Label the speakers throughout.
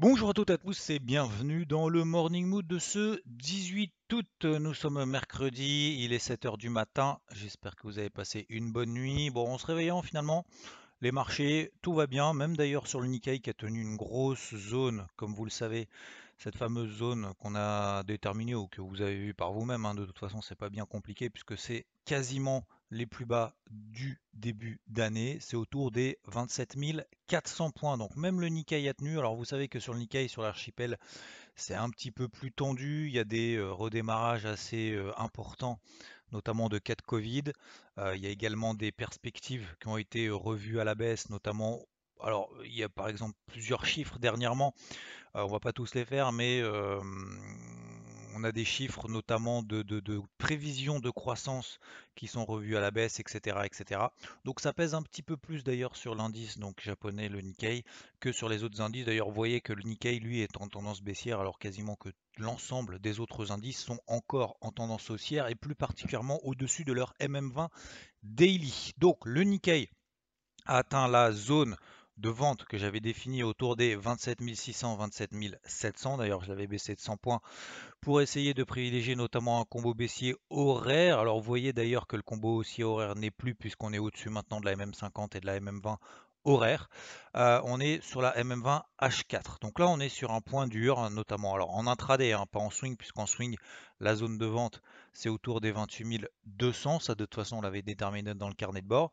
Speaker 1: Bonjour à toutes et à tous et bienvenue dans le Morning Mood de ce 18 août. Nous sommes mercredi, il est 7h du matin. J'espère que vous avez passé une bonne nuit. Bon, en se réveillant finalement, les marchés, tout va bien, même d'ailleurs sur le Nikkei qui a tenu une grosse zone, comme vous le savez, cette fameuse zone qu'on a déterminée ou que vous avez vu par vous-même. hein. De toute façon, c'est pas bien compliqué puisque c'est quasiment les plus bas du début d'année. C'est autour des 27 400 points. Donc même le Nikkei a tenu. Alors vous savez que sur le Nikkei, sur l'archipel, c'est un petit peu plus tendu. Il y a des euh, redémarrages assez euh, importants notamment de cas de Covid. Euh, il y a également des perspectives qui ont été revues à la baisse, notamment, alors il y a par exemple plusieurs chiffres dernièrement, euh, on va pas tous les faire, mais on a des chiffres notamment de, prévisions de croissance qui sont revus à la baisse, etc., etc. Donc ça pèse un petit peu plus d'ailleurs sur l'indice japonais, le Nikkei, que sur les autres indices. D'ailleurs, vous voyez que le Nikkei, lui, est en tendance baissière, alors quasiment que l'ensemble des autres indices sont encore en tendance haussière et plus particulièrement au-dessus de leur MM20 daily. Donc le Nikkei a atteint la zone de vente que j'avais définie autour des 27 600, 27 700. D'ailleurs, je l'avais baissé de 100 points pour essayer de privilégier notamment un combo baissier horaire. Alors, vous voyez d'ailleurs que le combo haussier horaire n'est plus puisqu'on est au-dessus maintenant de la MM50 et de la MM20 horaire. Euh, on est sur la MM20 H4. Donc là, on est sur un point dur, notamment alors en intraday, hein, pas en swing, puisqu'en swing, la zone de vente, c'est autour des 28 200. Ça, de toute façon, on l'avait déterminé dans le carnet de bord.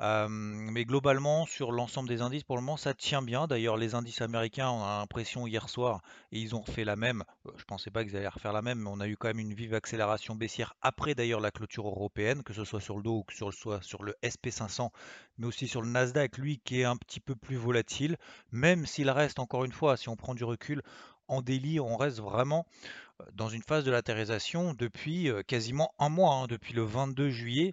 Speaker 1: Euh, mais globalement, sur l'ensemble des indices, pour le moment, ça tient bien. D'ailleurs, les indices américains, on a l'impression hier soir, et ils ont refait la même. Euh, je pensais pas qu'ils allaient refaire la même, mais on a eu quand même une vive accélération baissière après d'ailleurs la clôture européenne, que ce soit sur le dos ou que ce soit sur le SP500, mais aussi sur le Nasdaq, lui qui est un petit peu plus volatile, même s'il reste encore une fois, si on prend du recul, en délit, on reste vraiment dans une phase de latérisation depuis euh, quasiment un mois, hein, depuis le 22 juillet.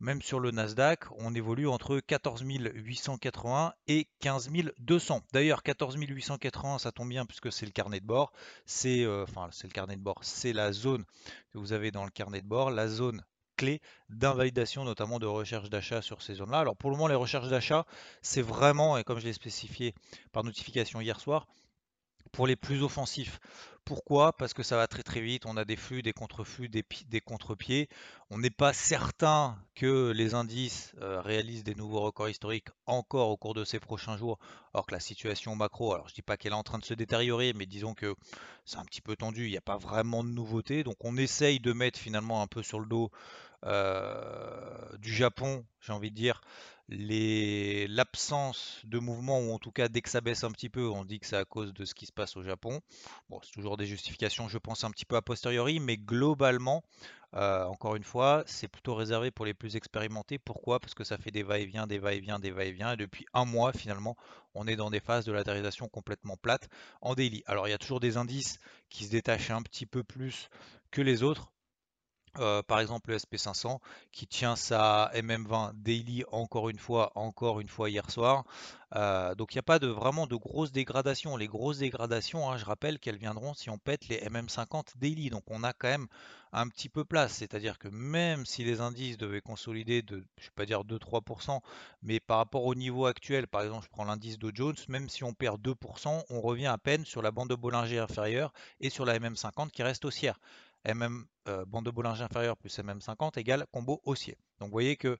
Speaker 1: Même sur le Nasdaq, on évolue entre 14 880 et 15 200. D'ailleurs, 14 880, ça tombe bien puisque c'est le carnet de bord. C'est euh, enfin, c'est le carnet de bord, c'est la zone que vous avez dans le carnet de bord, la zone clé d'invalidation, notamment de recherche d'achat sur ces zones-là. Alors pour le moment, les recherches d'achat, c'est vraiment, et comme je l'ai spécifié par notification hier soir, pour les plus offensifs. Pourquoi? Parce que ça va très très vite, on a des flux, des contre-flux, des, des contre-pieds. On n'est pas certain que les indices euh, réalisent des nouveaux records historiques encore au cours de ces prochains jours, alors que la situation macro, alors je dis pas qu'elle est en train de se détériorer, mais disons que c'est un petit peu tendu, il n'y a pas vraiment de nouveautés. Donc on essaye de mettre finalement un peu sur le dos euh, du Japon, j'ai envie de dire, l'absence de mouvement, ou en tout cas dès que ça baisse un petit peu, on dit que c'est à cause de ce qui se passe au Japon. Bon, c'est toujours des justifications, je pense, un petit peu a posteriori, mais globalement, euh, encore une fois, c'est plutôt réservé pour les plus expérimentés. Pourquoi? Parce que ça fait des va-et-vient, des va-et-vient, des va-et-vient, et depuis un mois, finalement, on est dans des phases de latérisation complètement plates en daily. Alors, il y a toujours des indices qui se détachent un petit peu plus que les autres. Euh, par exemple le SP500 qui tient sa MM20 daily encore une fois, encore une fois hier soir. Euh, donc il n'y a pas vraiment de grosses dégradations. Les grosses dégradations, hein, je rappelle qu'elles viendront si on pète les MM50 daily. Donc on a quand même un petit peu place. C'est-à-dire que même si les indices devaient consolider de, je vais pas dire 2-3%, mais par rapport au niveau actuel, par exemple je prends l'indice Dow Jones, même si on perd 2%, on revient à peine sur la bande de Bollinger inférieure et sur la MM50 qui reste haussière. MM, bande de Bollinger inférieure plus MM50 égale combo haussier. Donc vous voyez que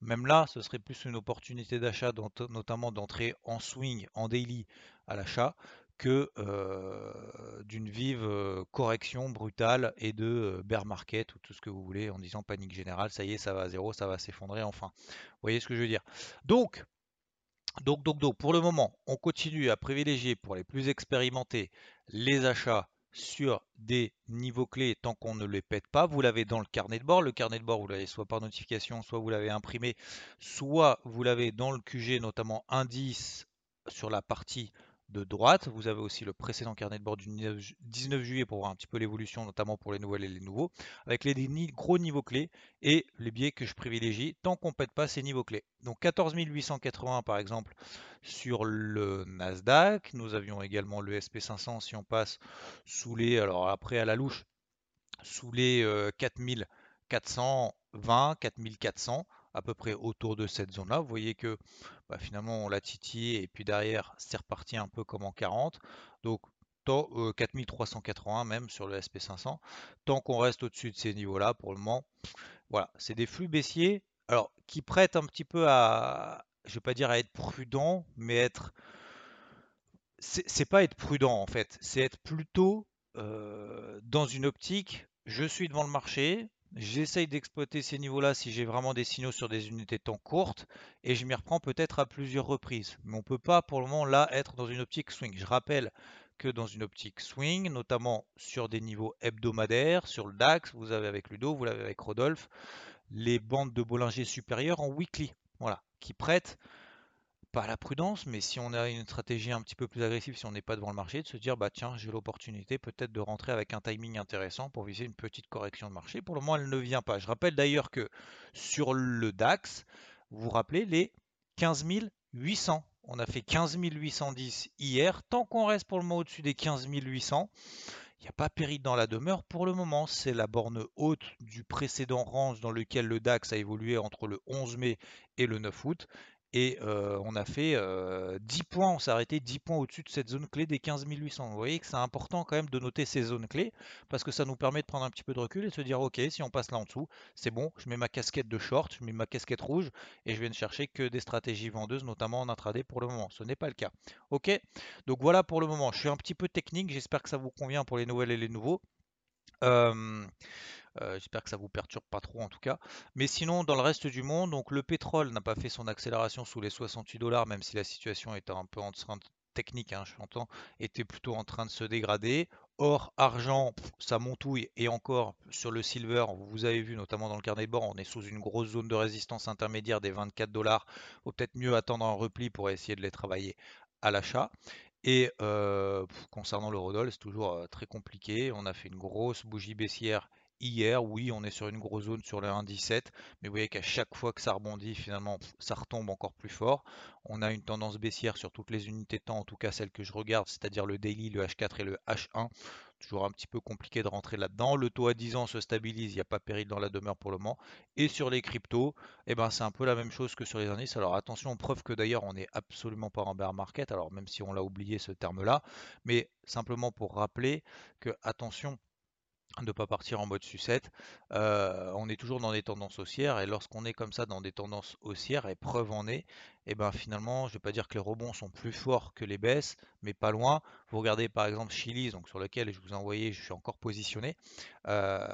Speaker 1: même là, ce serait plus une opportunité d'achat, notamment d'entrer en swing, en daily à l'achat, que euh, d'une vive euh, correction brutale et de bear market ou tout ce que vous voulez en disant panique générale, ça y est, ça va à zéro, ça va s'effondrer enfin. Vous voyez ce que je veux dire? Donc, pour le moment, on continue à privilégier pour les plus expérimentés les achats sur des niveaux clés tant qu'on ne les pète pas. Vous l'avez dans le carnet de bord. Le carnet de bord, vous l'avez soit par notification, soit vous l'avez imprimé, soit vous l'avez dans le QG, notamment indice sur la partie de droite. Vous avez aussi le précédent carnet de bord du 19 juillet pour voir un petit peu l'évolution, notamment pour les nouvelles et les nouveaux, avec les gros niveaux clés et les biais que je privilégie tant qu'on ne pète pas ces niveaux clés. Donc 14 880 par exemple sur le Nasdaq. Nous avions également le SP500 si on passe sous les, alors après à la louche, sous les 4420, 4400 à peu près autour de cette zone-là. Vous voyez que bah, finalement on l'a titillé et puis derrière c'est reparti un peu comme en 40. Donc 4380 euh, même sur le SP500. Tant qu'on reste au-dessus de ces niveaux-là, pour le moment, voilà, c'est des flux baissiers. Alors qui prêtent un petit peu à, je vais pas dire à être prudent, mais être, c'est pas être prudent en fait, c'est être plutôt euh, dans une optique. Je suis devant le marché, J'essaye d'exploiter ces niveaux-là si j'ai vraiment des signaux sur des unités de temps courtes et je m'y reprends peut-être à plusieurs reprises. Mais on ne peut pas pour le moment là être dans une optique swing. Je rappelle que dans une optique swing, notamment sur des niveaux hebdomadaires, sur le DAX, vous avez avec Ludo, vous l'avez avec Rodolphe, les bandes de Bollinger supérieures en weekly, voilà, qui prêtent pas la prudence, mais si on a une stratégie un petit peu plus agressive, si on n'est pas devant le marché, de se dire bah tiens, j'ai l'opportunité peut-être de rentrer avec un timing intéressant pour viser une petite correction de marché. Pour le moment, elle ne vient pas. Je rappelle d'ailleurs que sur le DAX, vous vous rappelez les 15 800. On a fait 15 810 hier. Tant qu'on reste pour le moment au-dessus des 15 800, il n'y a pas péril dans la demeure pour le moment. C'est la borne haute du précédent range dans lequel le DAX a évolué entre le 11 mai et le 9 août. Et on a fait 10 points, on s'est arrêté 10 points au-dessus de cette zone clé des 15 800. Vous voyez que c'est important quand même de noter ces zones clés parce que ça nous permet de prendre un petit peu de recul et de se dire ok, si on passe là en dessous, c'est bon, je mets ma casquette de short, je mets ma casquette rouge et je viens de chercher que des stratégies vendeuses, notamment en intraday pour le moment. Ce n'est pas le cas. Ok, donc voilà pour le moment. Je suis un petit peu technique, j'espère que ça vous convient pour les nouvelles et les nouveaux. J'espère que ça vous perturbe pas trop en tout cas. Mais sinon, dans le reste du monde, donc le pétrole n'a pas fait son accélération sous les 68 dollars, même si la situation était un peu en train de technique, hein, j'entends, était plutôt en train de se dégrader. Or, argent, ça montouille et encore sur le silver, vous avez vu notamment dans le carnet de bord, on est sous une grosse zone de résistance intermédiaire des 24 dollars. Vaut peut-être mieux attendre un repli pour essayer de les travailler à l'achat. Et euh, concernant l'eurodoll, c'est toujours euh, très compliqué. On a fait une grosse bougie baissière Hier, oui, on est sur une grosse zone sur le 1,17, mais vous voyez qu'à chaque fois que ça rebondit, finalement, ça retombe encore plus fort. On a une tendance baissière sur toutes les unités de temps, en tout cas celles que je regarde, c'est-à-dire le daily, le H4 et le H1. Toujours un petit peu compliqué de rentrer là-dedans. Le taux à 10 ans se stabilise, il n'y a pas péril dans la demeure pour le moment. Et sur les cryptos, eh ben, c'est un peu la même chose que sur les indices. Alors attention, preuve que d'ailleurs on n'est absolument pas en bear market, alors même si on l'a oublié ce terme-là, mais simplement pour rappeler que attention, de ne pas partir en mode sucette. On est toujours dans des tendances haussières et lorsqu'on est comme ça dans des tendances haussières, et preuve en est, et ben finalement, je ne vais pas dire que les rebonds sont plus forts que les baisses, mais pas loin. Vous regardez par exemple Chili's, donc sur lequel je vous ai envoyé, je suis encore positionné. Euh,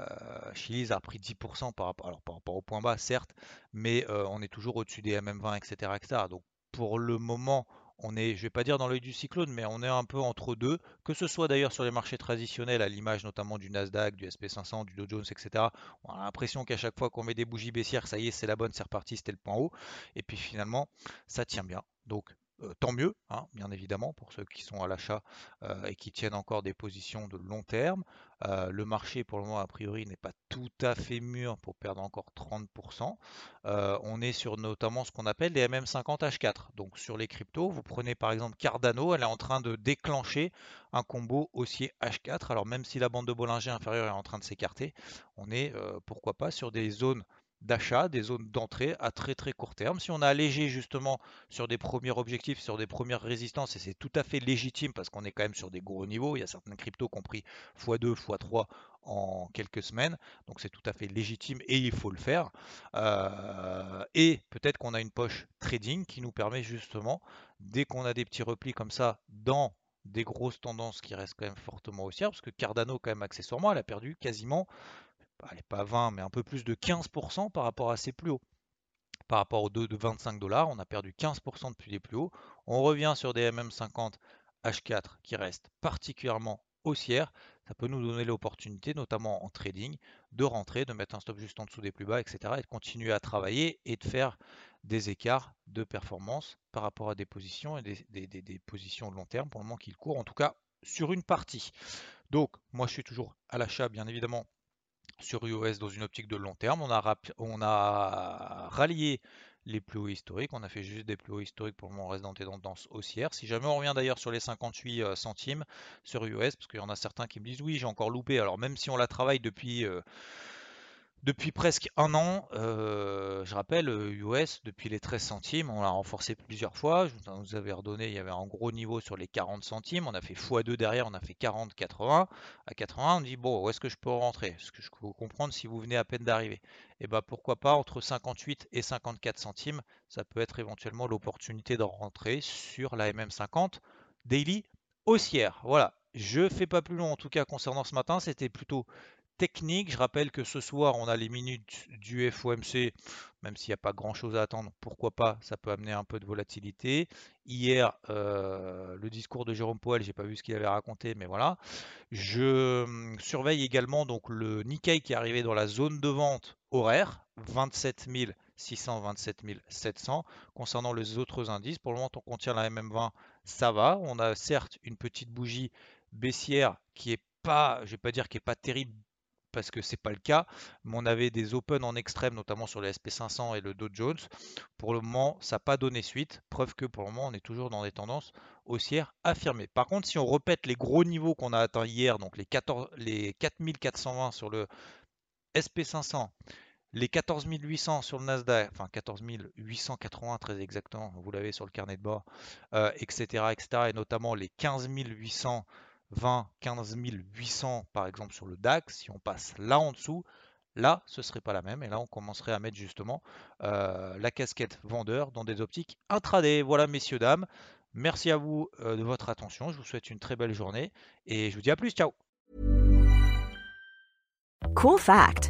Speaker 1: Chili's a pris 10% par rapport, alors par rapport au point bas, certes, mais on est toujours au-dessus des MM20, etc., etc. Donc pour le moment, on est, je vais pas dire dans l'œil du cyclone, mais on est un peu entre deux, que ce soit d'ailleurs sur les marchés traditionnels, à l'image notamment du Nasdaq, du SP500, du Dow Jones, etc. On a l'impression qu'à chaque fois qu'on met des bougies baissières, ça y est, c'est la bonne, c'est reparti, c'était le point haut. Et puis finalement, ça tient bien. Donc euh, tant mieux, hein, bien évidemment, pour ceux qui sont à l'achat euh, et qui tiennent encore des positions de long terme. Euh, le marché, pour le moment, a priori, n'est pas tout à fait mûr pour perdre encore 30%. on est sur notamment ce qu'on appelle les MM50 H4. Donc sur les cryptos, vous prenez par exemple Cardano, elle est en train de déclencher un combo haussier H4. Alors même si la bande de Bollinger inférieure est en train de s'écarter, on est, pourquoi pas, sur des zones d'achat, des zones d'entrée à très très court terme. Si on a allégé justement sur des premiers objectifs, sur des premières résistances, et c'est tout à fait légitime parce qu'on est quand même sur des gros niveaux, il y a certaines cryptos qui ont pris x2, x3 en quelques semaines, donc c'est tout à fait légitime et il faut le faire. Euh, et peut-être qu'on a une poche trading qui nous permet justement, dès qu'on a des petits replis comme ça dans des grosses tendances qui restent quand même fortement haussières, parce que Cardano quand même accessoirement, elle a perdu quasiment allez, pas 20, mais un peu plus de 15% par rapport à ses plus hauts. Par rapport aux 2 de 25 dollars, on a perdu 15% depuis les plus hauts. On revient sur des MM50 H4 qui restent particulièrement haussières. ça peut nous donner l'opportunité, notamment en trading, de rentrer, de mettre un stop juste en dessous des plus bas, etc. et de continuer à travailler et de faire des écarts de performance par rapport à des positions et des, positions de long terme pour le moment qu'il court, en tout cas sur une partie. Donc, moi je suis toujours à l'achat, bien évidemment, sur UOS dans une optique de long terme. On a, rallié les plus hauts historiques. On a fait juste des plus hauts historiques pour le moment, on reste dans des tendances haussières. Si jamais on revient d'ailleurs sur les 58 euh, centimes sur US, parce qu'il y en a certains qui me disent oui, j'ai encore loupé. Alors même si on la travaille depuis euh, depuis presque un an, euh, je rappelle, US, euh, depuis les 13 centimes, on l'a renforcé plusieurs fois. Je vous avais redonné, il y avait un gros niveau sur les 40 centimes. On a fait x2 derrière, on a fait 40, 80. À 80, on dit, bon, où est-ce que je peux rentrer? Ce que je peux comprendre si vous venez à peine d'arriver? Et eh bien pourquoi pas, entre 58 et 54 centimes, ça peut être éventuellement l'opportunité de rentrer sur la MM50 daily haussière. Voilà, je fais pas plus long en tout cas concernant ce matin, c'était plutôt technique. Je rappelle que ce soir, on a les minutes du FOMC, même s'il n'y a pas grand-chose à attendre, pourquoi pas, ça peut amener un peu de volatilité. Hier, euh, le discours de Jérôme Poel, j'ai pas vu ce qu'il avait raconté, mais voilà. Je hum, surveille également donc le Nikkei qui est arrivé dans la zone de vente horaire, 27 600, 27 700. Concernant les autres indices, pour le moment, on contient la MM20, ça va. On a certes une petite bougie baissière qui est pas, je vais pas dire qui est pas terrible parce que c'est pas le cas, mais on avait des open en extrême, notamment sur le SP500 et le Dow Jones. Pour le moment, ça n'a pas donné suite, preuve que pour le moment, on est toujours dans des tendances haussières affirmées. Par contre, si on répète les gros niveaux qu'on a atteints hier, donc les, 14, les 4420 sur le SP500, les 14 800 sur le Nasdaq, enfin 14 880 très exactement, vous l'avez sur le carnet de bord, etc., euh, etc., et notamment les 15 800 20, 15 800 par exemple sur le DAX, si on passe là en dessous, là ce serait pas la même et là on commencerait à mettre justement euh, la casquette vendeur dans des optiques intraday. Voilà messieurs dames, merci à vous euh, de votre attention, je vous souhaite une très belle journée et je vous dis à plus, ciao.
Speaker 2: Cool fact,